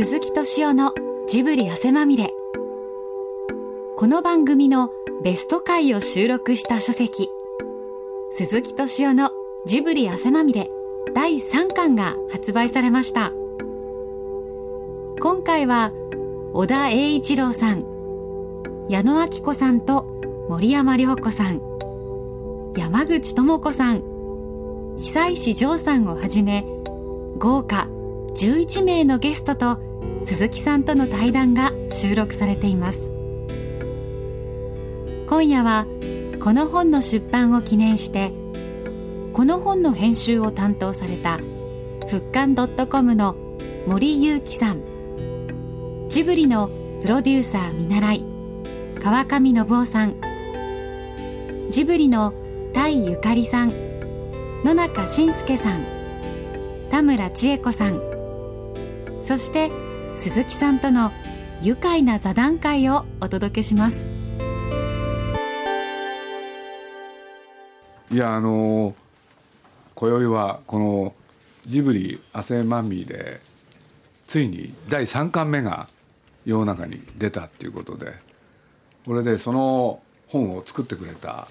鈴木敏夫のジブリ汗まみれ。この番組のベスト回を収録した書籍鈴木敏夫のジブリ汗まみれ第3巻が発売されました。今回は小田栄一郎さん矢野明子さんと森山良子さん山口智子さん久石譲さんをはじめ豪華11名のゲストと鈴木さんとの対談が収録されています。今夜はこの本の出版を記念してこの本の編集を担当された復刊 .com の森裕樹さんジブリのプロデューサー見習い川上信夫さんジブリの田井ゆかりさん野中伸介さん田村千恵子さんそして鈴木さんとの愉快な座談会をお届けします。いやあの今宵はこのジブリ汗まみれついに第3巻目が世の中に出たっていうことでこれでその本を作ってくれた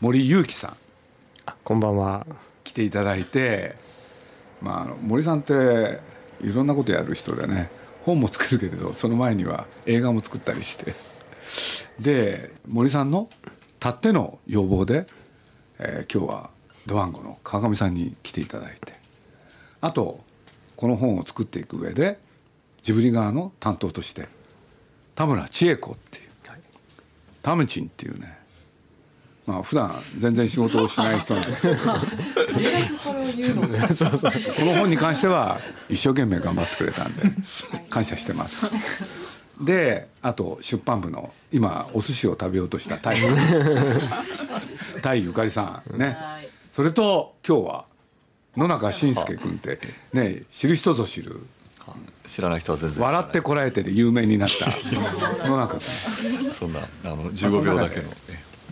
森裕樹さん。こんばんは。来ていただいて、まあ、森さんっていろんなことやる人でね本も作るけれどその前には映画も作ったりして。で森さんのたっての要望で、えー、今日はドワンゴの川上さんに来ていただいて。あとこの本を作っていく上でジブリ側の担当として田村千恵子っていう、はい、タムチンっていうねまあ普段全然仕事をしない人なんですけど その本に関しては一生懸命頑張ってくれたんで感謝してます。であと出版部の今お寿司を食べようとしたタイタイゆかりさんね。それと今日は野中伸介君ってね知る人ぞ知る。知らない人は全然笑ってこらえてで有名になった野中君。そんなあの15秒だけの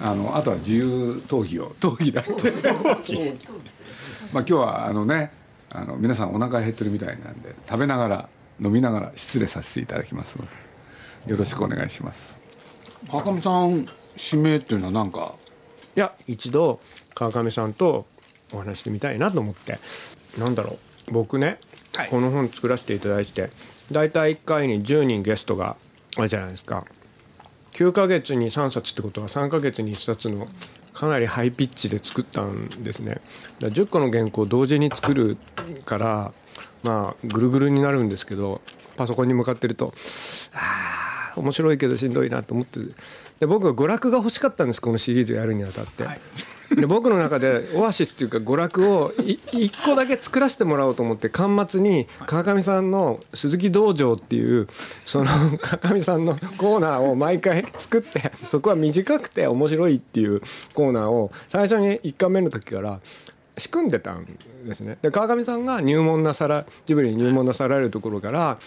あのあとは自由討議を 討議だって。まあ今日はあのねあの皆さんお腹減ってるみたいなんで食べながら飲みながら失礼させていただきますのでよろしくお願いします。川上さん指名っていうのは何か？いや一度川上さんとお話してみたいなと思って。なんだろう。僕ね、はい、この本作らせていただいて大体1回に10人ゲストがあるじゃないですか9ヶ月に3冊ってことは3ヶ月に1冊のかなりハイピッチで作ったんですね。だ10個の原稿を同時に作るからまあぐるぐるになるんですけどパソコンに向かってるとああ面白いけどしんどいなと思ってで僕は娯楽が欲しかったんですこのシリーズやるにあたって。はいで僕の中でオアシスっていうか娯楽を一個だけ作らせてもらおうと思って巻末に川上さんの「鈴木道場」っていうその川上さんのコーナーを毎回作ってそこは短くて面白いっていうコーナーを最初に1回目の時から仕組んでたんですね。で川上さんが入門なさらジブリに入門なさられるところから、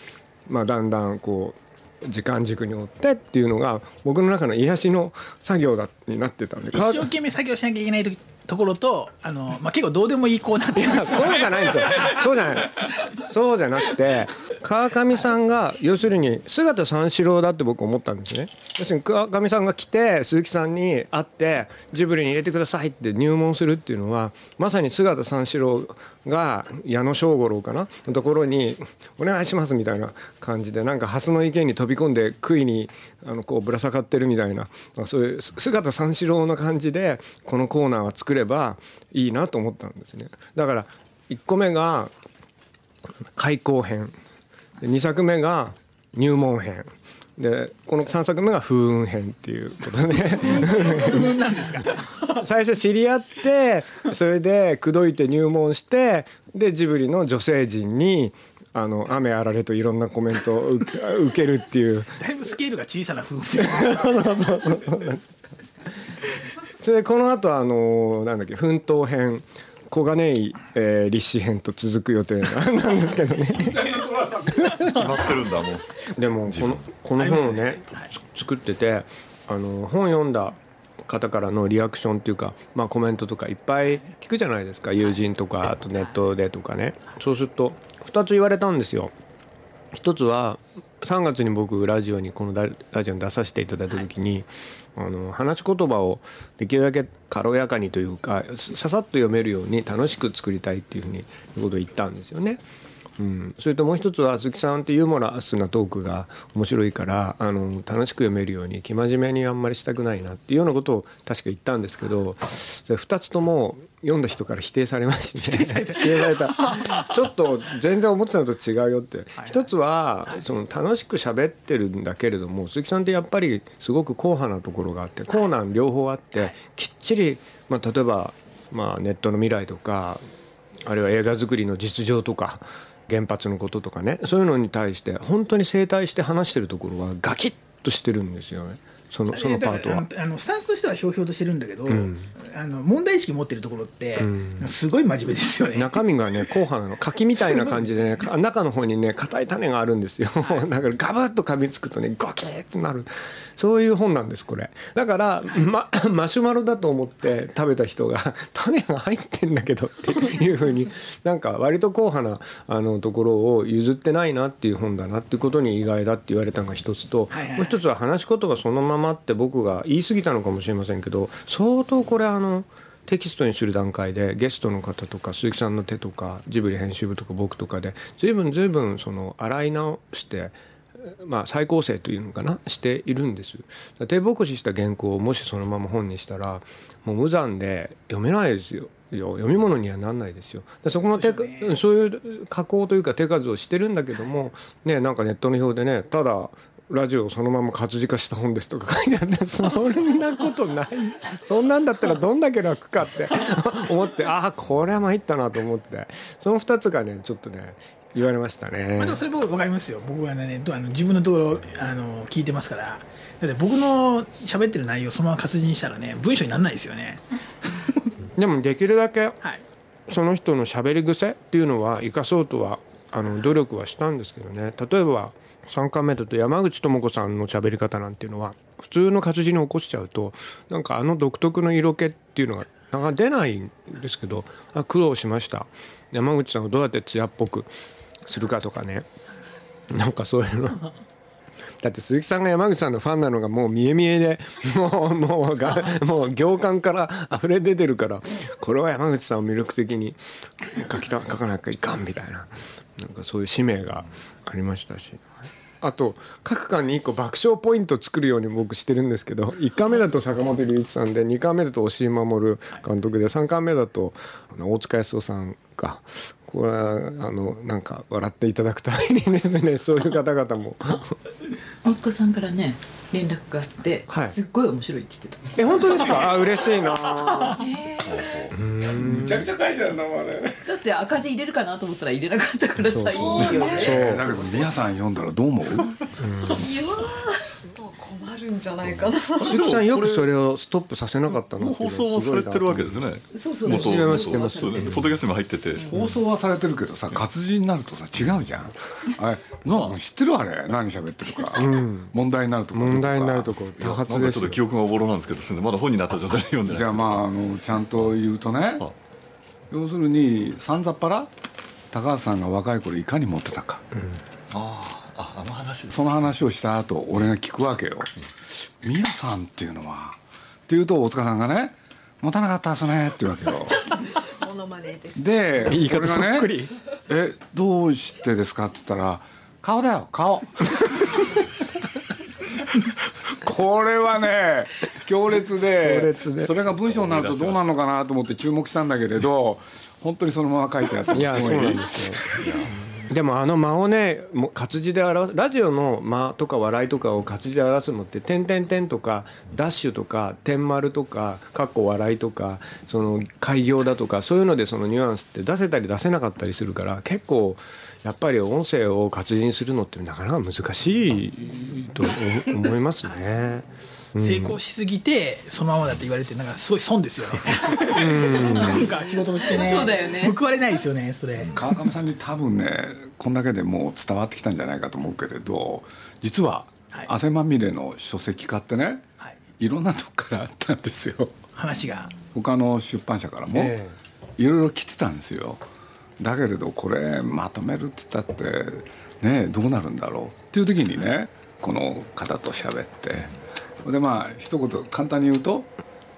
まあ、だんだんこう時間軸に追ってっていうのが僕の中の癒しの作業だになってたんで。一生懸命作業しなきゃいけない時ところとあの、まあ、結構どうでもいいコーナーってそうじゃないんで。すよそうじゃないそうじゃなくて川上さんが要するに姿三四郎だって僕思ったんですね。要するに川上さんが来て鈴木さんに会ってジブリに入れてくださいって入門するっていうのはまさに姿三四郎が矢野正五郎かな？のところに「お願いします」みたいな感じでなんか蓮の池に飛び込んで杭にあのこうぶら下がってるみたいなそういう姿三四郎の感じでこのコーナーは作ればいいなと思ったんですね。だから1個目が開口編。2作目が入門編。でこの3作目が風雲編っていうことで。最初知り合ってそれで口説いて入門してでジブリの女性陣にあの雨あられといろんなコメントを受けるっていう。だいぶスケールが小さな風雲。そうそうそうそれでこの後あのなんだっけ奮闘編小金井、えー、立志編と続く予定なんですけどね決まってるんだもう。でもこのこの本をね、作っててあの本読んだ方からのリアクションっていうか、まあ、コメントとかいっぱい聞くじゃないですか。友人とかあとネットでとかね。そうすると2つ言われたんですよ。一つは3月に僕ラジオにこのラジオに出させていただいた時に、あの話し言葉をできるだけ軽やかにというかささっと読めるように楽しく作りたいっていうふうにことを言ったんですよね。うん、それともう一つは鈴木さんってユーモラスなトークが面白いからあの楽しく読めるように生真面目にあんまりしたくないなっていうようなことを確か言ったんですけどそれ2つとも読んだ人から否定されまして否定された。否定された。ちょっと全然思ってたのと違うよって。一つはその楽しく喋ってるんだけれども鈴木さんってやっぱりすごく硬派なところがあって硬軟両方あってきっちり、まあ、例えば、まあ、ネットの未来とかあるいは映画作りの実情とか原発のこととかねそういうのに対して本当に整体して話してるところはガキッとしてるんですよね。そのそのパートは。あのスタンスとしてはひょうひょうとしてるんだけど、うん、あの問題意識持ってるところって、うん、すごい真面目ですよね。中身がね硬派なの柿みたいな感じでね 中の方にね硬い種があるんですよ。だからガブッと噛みつくとねゴキッとなる。そういう本なんですこれ。だから、ま、マシュマロだと思って食べた人が種が入ってんだけどっていうふうになんか割と硬派なあのところを譲ってないなっていう本だなっていうことに意外だって言われたのが一つと、はいはい、もう一つは話し言葉そのままって僕が言い過ぎたのかもしれませんけど相当これあの。テキストにする段階でゲストの方とか鈴木さんの手とかジブリ編集部とか僕とかで随分随分その洗い直してまあ、再構成というのかなしているんです。低牧師した原稿をもしそのまま本にしたらもう無残で読めないですよ。読み物にはなんないですよ。そこの手そう,、ね、そういう加工というか手数をしてるんだけども、ね、なんかネットの表でねただラジオをそのまま活字化した本ですとか書いてあって そんなことない。そんなんだったらどんだけ楽かって。思ってああこれは参ったなと思って。その2つがねちょっとね言われましたね、まあ、それ僕分かりますよ。僕はねあの自分のところあの聞いてますから。だって僕の喋ってる内容そのまま活字にしたらね文章にならないですよね。でもできるだけ、その人の喋り癖っていうのは生かそうとはあの努力はしたんですけどね。例えば3巻目だと山口智子さんの喋り方なんていうのは普通の活字に起こしちゃうとなんかあの独特の色気っていうのがなか出ないんですけどあ苦労しました。山口さんをどうやって艶っぽくするかとかね。なんかそういうの。だって鈴木さんが山口さんのファンなのがもう見え見えでもうもうがもう行間から溢れ出てるからこれは山口さんを魅力的に書きた書かなきゃいかんみたいな。なんかそういう使命がありましたし。あと各巻に1個爆笑ポイント作るように僕してるんですけど1巻目だと坂本龍一さんで2巻目だと押井守監督で3巻目だと大塚康夫さんがこれはあのなんか笑っていただくためにですねそういう方々も大塚さんからね連絡があって、はい、すっごい面白いって言ってた。え本当ですか？あ嬉しいな。めちゃくちゃ書いてあるなあれだって赤字入れるかなと思ったら入れなかったからさいいよね。だけど皆さん読んだらどう思う、うんるんじゃないかな。鈴木さんよくそれをストップさせなかったの放送はされてるわけですね。そうそう元々。知ってますポッドキャストも入ってて。放送はされてるけどさ活字になるとさ違うじゃん。あれな知ってるあれ？何喋ってるか、問題になるとこ問題になるとこ多発ですちょっと記憶がおぼろなんですけどまだ本になった状態で読ん。でないじゃあまああのちゃんと言うとね。要するにさんざっぱら？高橋さんが若い頃いかに持ってたか、ああああの話その話をした後俺が聞くわけよ「宮さんっていうのは」って言うと大塚さんがね「持たなかったですね」って言うわけよ。で言い方そっくり、ね、えどうしてですか?」って言ったら「顔だよ顔」これはね強烈でそれが文章になるとどうなるのかなと思って注目したんだけれど本当にそのまま書いてあっていやそうなんですよでもあの間をね活字で表すラジオの間とか笑いとかを活字で表すのって「点点点」とか「ダッシュ」とか「点丸」とか「かっこ笑い」とかその開業だとかそういうのでそのニュアンスって出せたり出せなかったりするから結構やっぱり音声を活字にするのってなかなか難しいと思いますね。成功しすぎてそのままだって言われてなんかすごい損ですよね。なんか仕事もしてねそうだよね。報われないですよねそれ。川上さんに多分ねこんだけでもう伝わってきたんじゃないかと思うけれど実は汗まみれの書籍化ってね、はい、いろんなとこからあったんですよ。話が。他の出版社からもいろいろ来てたんですよ。だけれどこれまとめるって言ったってねどうなるんだろう。っていう時にねこの方と喋ってでまあ一言簡単に言うと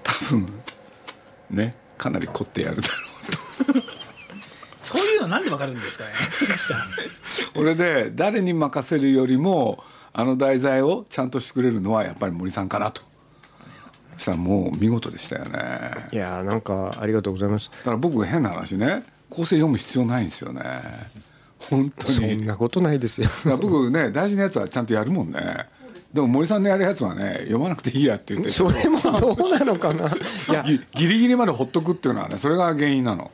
多分ねかなり凝ってやるだろうと。そういうのなんでわかるんですかね？これで誰に任せるよりもあの題材をちゃんとしてくれるのはやっぱり森さんかなと。そしたらもう見事でしたよね。いやーなんかありがとうございます。だから僕変な話ね構成読む必要ないんですよね。本当そにんなことないですよ。だから僕ね大事なやつはちゃんとやるもんねでも森さんのやるやつはね読まなくていいやって言ってそれもどうなのかな。い やぎギリギリまでほっとくっていうのはねそれが原因なの。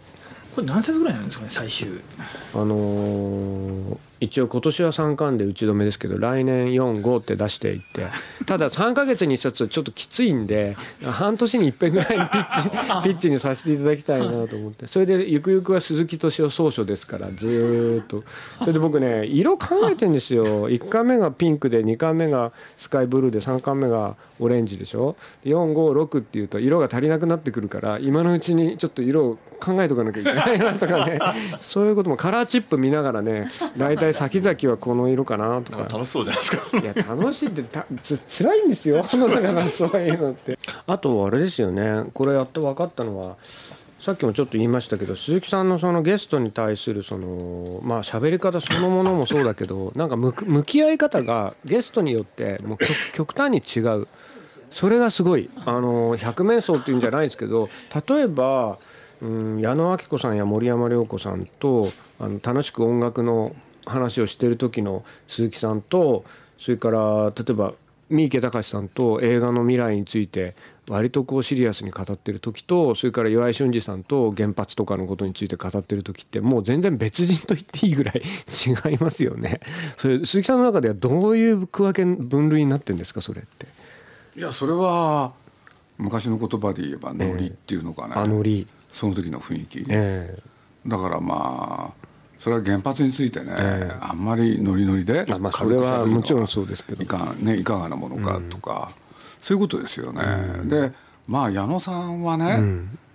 これ何節ぐらいなんですかね最終。あのー一応今年は3巻で打ち止めですけど来年45って出していってただ3ヶ月に1冊はちょっときついんで半年に一遍ぐらいにピッチ ピッチにさせていただきたいなと思って。それでゆくゆくは鈴木敏夫総書ですからずーっと。それで僕ね色考えてんですよ。1巻目がピンクで2巻目がスカイブルーで3巻目がオレンジでしょ。456っていうと色が足りなくなってくるから今のうちにちょっと色を考えとかなきゃいけないなとかね。そういうこともカラーチップ見ながらね大体先々はこの色かなとか。なんか楽しそうじゃないですか。いや楽しいってたつ辛いんですよ。だからそういうのって。あとあれですよね。これやって分かったのはさっきもちょっと言いましたけど鈴木さんのそのゲストに対するそのまあ喋り方そのものもそうだけど なんか向き合い方がゲストによってもう極極端に違う。それがすごい。あの百面相っていうんじゃないですけど例えば、うん、矢野明子さんや森山良子さんとあの楽しく音楽の話をしてる時の鈴木さんとそれから例えば三池隆さんと映画の未来について割とこうシリアスに語ってる時とそれから岩井俊二さんと原発とかのことについて語ってる時ってもう全然別人と言っていいぐらい違いますよね。それ鈴木さんの中ではどういう区分け分類になってるんですかそれって。いやそれは昔の言葉で言えばノリっていうのかな、あのり、その時の雰囲気、え。だからまあそれは原発についてね、ええ。あんまりノリノリでまあまあそれはもちろんそうですけど。いか,、ね、いかがなものかとか、そういうことですよね、でまあ矢野さんはね、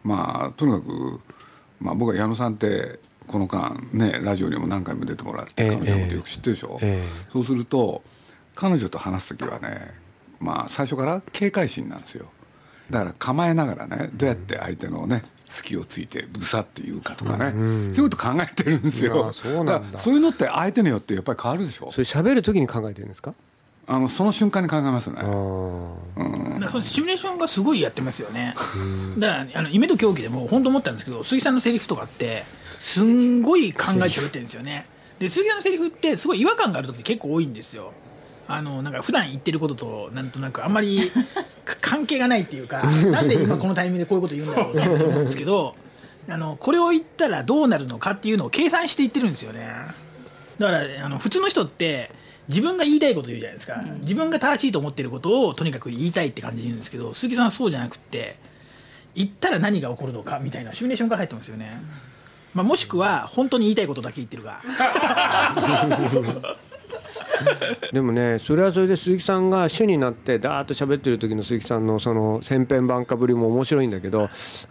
まあとにかく、まあ、僕は矢野さんってこの間ねラジオにも何回も出てもらって、ええ。彼女のことよく知ってるでしょ、ええ。そうすると彼女と話す時はねまあ最初から警戒心なんですよ。だから構えながらねどうやって相手のね隙をついてぐさって言うかとかね、うんそういうこと考えてるんですいよやそうなんだ。からそういうのって相手によってやっぱり変わるでしょ。それ喋る時に考えてるんですか？あのその瞬間に考えますね。あー。だからそのシミュレーションがすごいやってますよね。だからあの夢と狂気でも本当思ったんですけど鈴木さんのセリフとかってすんごい考えて喋ってるんですよね。で鈴木さんのセリフってすごい違和感がある時って結構多いんですよあのなんか普段言ってることとなんとなくあんまりか 関係がないっていうかなんで今このタイミングでこういうこと言うんだろうって思うんですけどあのこれを言ったらどうなるのかっていうのを計算して言ってるんですよね。だからあの普通の人って自分が言いたいこと言うじゃないですか、自分が正しいと思ってることをとにかく言いたいって感じで言うんですけど鈴木さんはそうじゃなくって言ったら何が起こるのかみたいなシミュレーションから入ってますよね、まあ、もしくは本当に言いたいことだけ言ってるか でもねそれはそれで鈴木さんが主になってダーッと喋ってる時の鈴木さんのその千編万化ぶりも面白いんだけど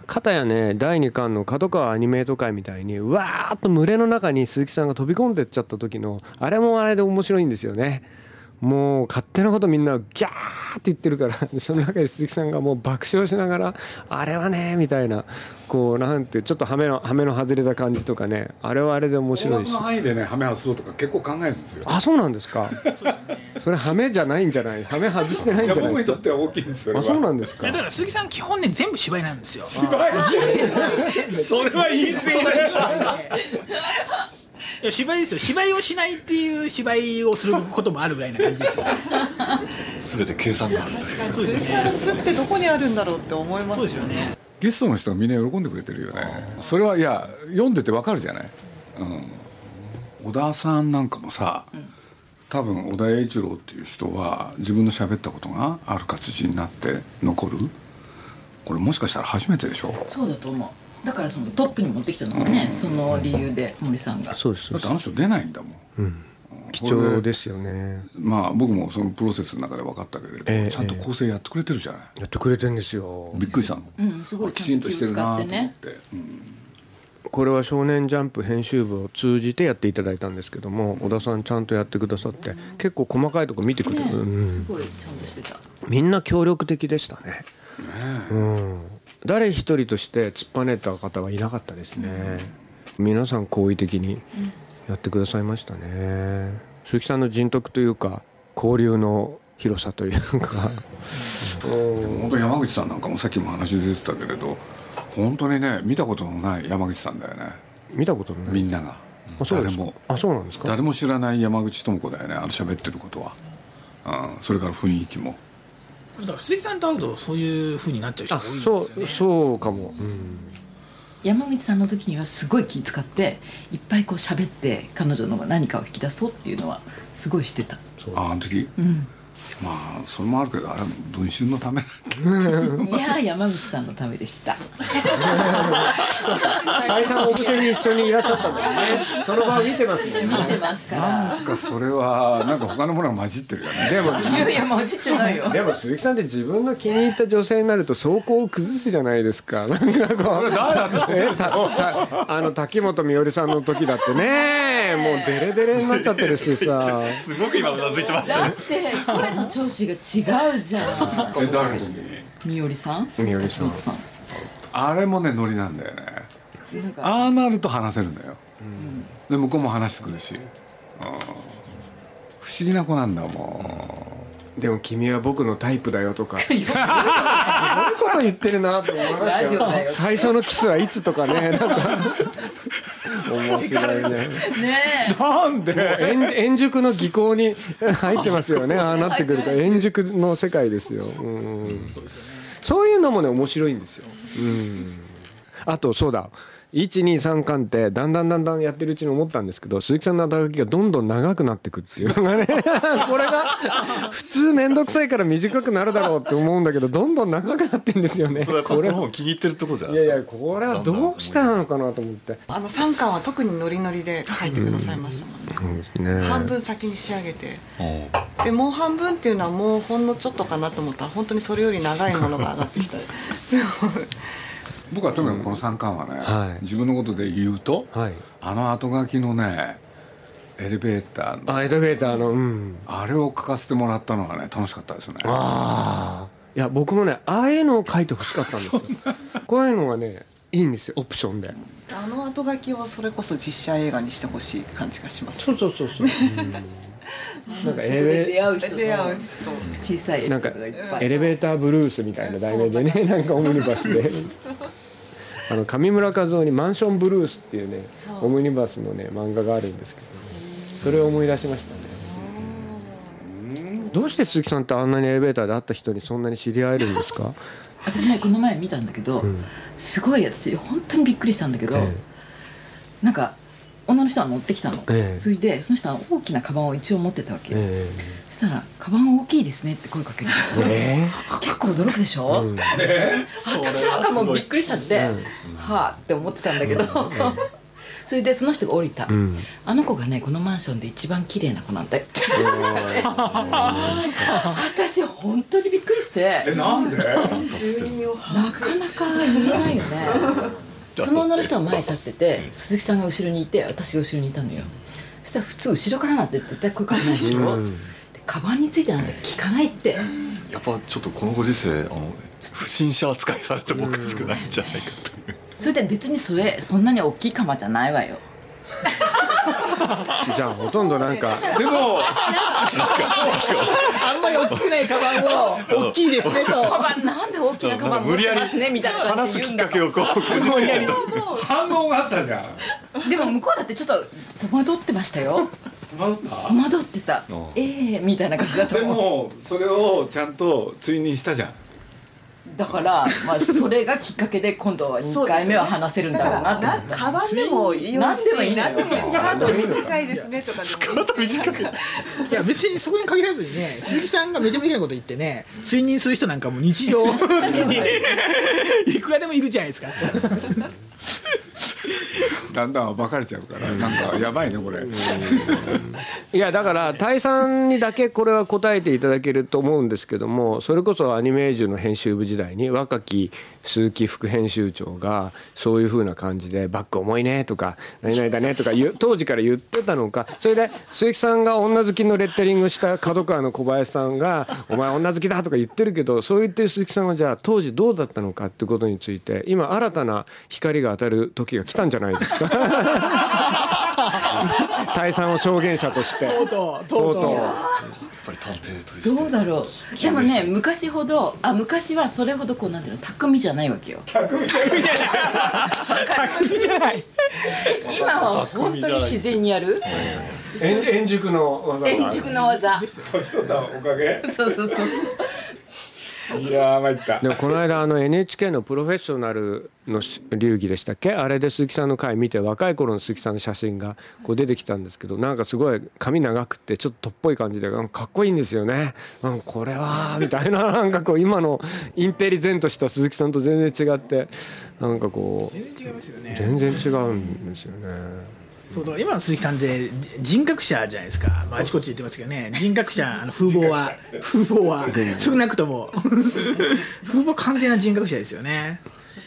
片やね第2巻の角川アニメート界みたいにうわーっと群れの中に鈴木さんが飛び込んでっちゃった時のあれもあれで面白いんですよね。もう勝手なことみんなギャーって言ってるから その中で鈴木さんがもう爆笑しながら「あれはね」みたいなこうなんてちょっとハメのハメの外れた感じとかねあれはあれで面白いし。音楽の範囲でねはめ外そうとか結構考えるんですよ。あそうなんですか？それハメじゃないんじゃない？ハメ外してないんじゃないですか？僕にとっては大きいんですよあそうなんですか？だから鈴木さん基本ね全部芝居なんですよ。それは言い過ぎだよいや芝居ですよ。芝居をしないっていう芝居をすることもあるぐらいな感じですよ。全て計算があるという。確かに。鈴木さんの巣ってどこにあるんだろうって思いますそうですよね。ゲストの人がみんな喜んでくれてるよね。それはいや読んでてわかるじゃない、うん、小田さんなんかもさ、多分小田栄一郎っていう人は自分の喋ったことがある活字になって残る。これもしかしたら初めてでしょ？そうだと思うだからそのトップに持ってきたのもねその理由で森さんが。そうです。だってあの人出ないんだもん、貴重ですよね。まあ僕もそのプロセスの中で分かったけれど、ええちゃんと構成やってくれてるじゃない、やってくれてんですよ。びっくりしたの、うんすごいきちんとしてるなと思って、気を使ってね。うん。これは「少年ジャンプ」編集部を通じてやっていただいたんですけども小田さんちゃんとやってくださって結構細かいとこ見てくれる、うん。すごいちゃんとしてた。みんな協力的でしたね。うん、誰一人として突っぱねた方はいなかったですね。皆さん好意的にやってくださいましたね。鈴木さんの人徳というか交流の広さというか。本当山口さんなんかもさっきも話出てたけれど本当にね見たことのない山口さんだよね見たことない。みんなが誰もあそうなんですか。誰も知らない山口智子だよねあの喋ってることは、うん、それから雰囲気もだから鈴木さんと会うとそういうふうになっちゃう人多いんですそうよね。そうかも。うん。山口さんの時にはすごい気遣っていっぱいこう喋って彼女の何かを引き出そうっていうのはすごいしてた。ああの時？うんまあそれもあるけどあれは文春のため いや山口さんのためでした大さんお布施に一緒にいらっしゃったんだよね。その場を見てますもんね。見てますからなんかそれはなんか他のものが混じってるよねでも いやいや混じってないよでも鈴木さんって自分の気に入った女性になると走行を崩すじゃないですか。なんかこう。あの滝本美織さんの時だってね、もうデレデレになっちゃってるしさ。すごく今うなずいてますだって声の調子が違うじゃん。え誰みおりさん？美織さん。さん。あれもねノリなんだよね。ああなると話せるんだよ、で向こうも話してくるし、うん。不思議な子なんだもでも君は僕のタイプだよとか。すごいこと言ってるなと思いました。よ。最初のキスはいつとかね、なんか。面白いね。ねなんで？円円熟の技巧に入ってますよね。ああなってくると円熟の世界ですよ、うん、そういうのもね面白いんですよ、うん、あとそうだ123巻ってだんだんだんだんやってるうちに思ったんですけど鈴木さんの肩書きがどんどん長くなってくっていうのがね これが普通面倒くさいから短くなるだろうって思うんだけどどんどん長くなってんですよね。それはここれの本気に入ってるところじゃないいやいですか。やこれはどうしてなのかなと思って。あの三巻は特にノリノリで書いてくださいましたもんね、そうですね。半分先に仕上げて。う。んでもう半分っていうのはもうほんのちょっとかなと思ったら本当にそれより長いものが上がってきた。すごい僕はとにかくこの三巻はね、はい。自分のことで言うとはい。あの後書きのねエレベーターのあエレベーターのうん。あれを書かせてもらったのがね楽しかったですね。ああいや僕もねああいうのを書いてほしかったんですよ。こういうのがねいいんですよオプションで。あの後書きをそれこそ実写映画にしてほしい感じがします。そうそうそうそう、なんかエそこでレベ出会う人出会うの人小さいエピソなんかードがいっぱい。エレベーターブルースみたいな題名でねなんかオムニバスであの上村和夫に「マンションブルース」っていうねオムニバスのね漫画があるんですけど、それを思い出しましたね。どうして鈴木さんってあんなにエレベーターで会った人にそんなに知り合えるんですか、私ねこの前見たんだけど、ん。すごい私本当にびっくりしたんだけど、え。なんか女の人が乗ってきたの、ええ。それでその人は大きなカバンを一応持ってたわけ、えそしたら「カバン大きいですね」って声かけるの。え結構驚くでしょ、うん。私なんかもうびっくりしちゃって、はあって思ってたんだけど、それでその人が降りた、うん。あの子がねこのマンションで一番綺麗な子なんだよ。私本当にびっくりして。なんで？住人をなかなか言えないよねその女の人が前に立ってて鈴木さんが後ろにいて私が後ろにいたのよ。そしたら普通後ろからなんて絶対声かけないでしょ、う？ん。でカバンについてなんて聞かないって。やっぱちょっとこのご時世あの不審者扱いされてもおかしくないんじゃないかという。それで別にそれそんなに大きいカバンじゃないわよ。じゃあほとんどなんかでもあんまり大きくないカバンを大きいですねと。カバンなんで大きなカバン持ってますねみたいな感話すきっかけをこうご時世と反応があったじゃんでも向こうだってちょっと戸惑ってましたよ。戸惑ってた。うん。ええみたいな感じだとで思う。もそれをちゃんと追認したじゃんだから、まあ、それがきっかけで今度は2回目は話せるんだろうなって。思ったカバンでもいいよ何でもいいのよ。何でもいい。スカート短いですねとかでもいい短く。いや別にそこに限らずにね鈴木さんがめちゃめちゃなこと言ってね追認する人なんかもう日常。にいくらでもいるじゃないですかだんだん暴かれちゃうからなんかやばいねこれ。いやだから大さんにだけこれは答えていただけると思うんですけどもそれこそアニメージュの編集部時代に若き鈴木副編集長がそういうふうな感じで「バック重いね」とか「何々だね」とか当時から言ってたのかそれで鈴木さんが女好きのレッテリングした角川の小林さんが「お前女好きだ」とか言ってるけどそう言ってる鈴木さんはじゃあ当時どうだったのかってことについて今新たな光が当たる時が来たんじゃないですか。大さんを証言者として。とうとうとうとう。やっぱり探偵として。どうだろう。でもね昔ほどあ昔はそれほどこうなんていうの巧みじゃないわけよ。巧みじゃない。今は本当に自然にやる。円円熟の技円熟の技。年取ったおかげ？そうそうそういやー参ったでもこの間あの NHK のプロフェッショナルの流儀でしたっけ？あれで鈴木さんの回見て若い頃の鈴木さんの写真がこう出てきたんですけどなんかすごい髪長くてちょっととっぽい感じでかかっこいいんですよね。うんこれはみたいななんかこう今のインテリゼントした鈴木さんと全然違ってなんかこう全然違うんですよね。そうだ今の鈴木さんって人格者じゃないですか、まあ、あちこち言ってますけどね。人格者 あの風貌は。風貌は。少なくとも。風貌完全な人格者ですよね。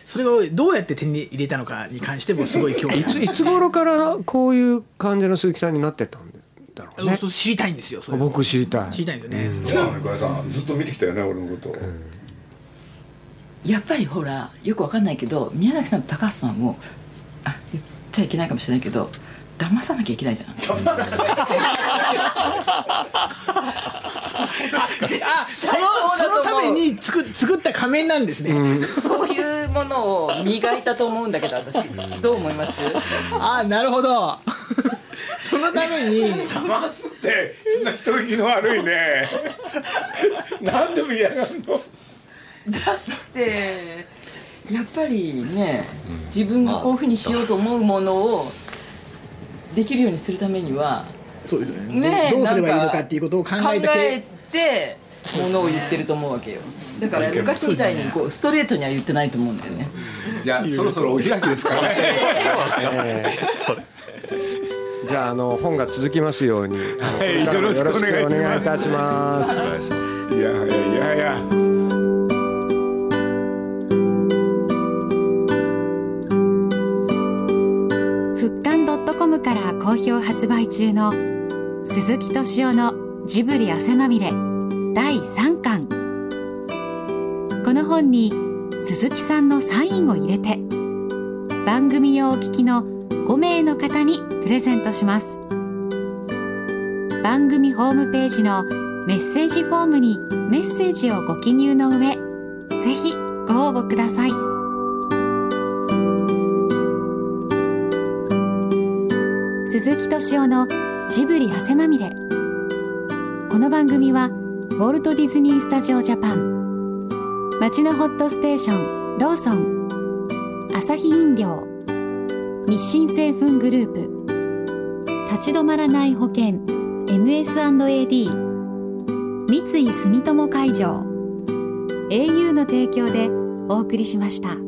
それをどうやって手に入れたのかに関してもすごい興味いついつ頃からこういう感じの鈴木さんになってったんだろうね。そう知りたいんですよそれを。僕知りたい。知りたいんですよね、そうなのさん。ずっと見てきたよね俺のこと、やっぱりほらよくわかんないけど宮崎さんと高橋さんをあ言っちゃいけないかもしれないけど騙さなきゃいけないじゃん。あそのそのために作作った仮面なんですね、そういうものを磨いたと思うんだけど私。どう思います？あなるほど。そのために。騙すってそんな人聞きの悪いね。何でも嫌がるの。だってやっぱりね自分がこういうふうにしようと思うものをできるようにするためにはそうですよね。ねどうすればいいのかっていうことを考考えたえけてものを言ってると思うわけよ。だから昔みたいにこうストレートには言ってないと思うんだよね。じゃあそろそろお開きですからね。えーじゃああの本が続きますように、いよろしくお願いよろしくお願いいたします。お願いします。いやいやいやいやムから好評発売中の鈴木敏夫のジブリ汗まみれ第3巻。この本に鈴木さんのサインを入れて番組をお聞きの5名の方にプレゼントします。番組ホームページのメッセージフォームにメッセージをご記入の上ぜひご応募ください。敏夫のジブリ汗まみれ。この番組はウォルト・ディズニー・スタジオ・ジャパン。街のホットステーションローソン。アサヒ飲料。日清製粉グループ。立ち止まらない保険 MS&AD 三井住友海上。au の提供でお送りしました。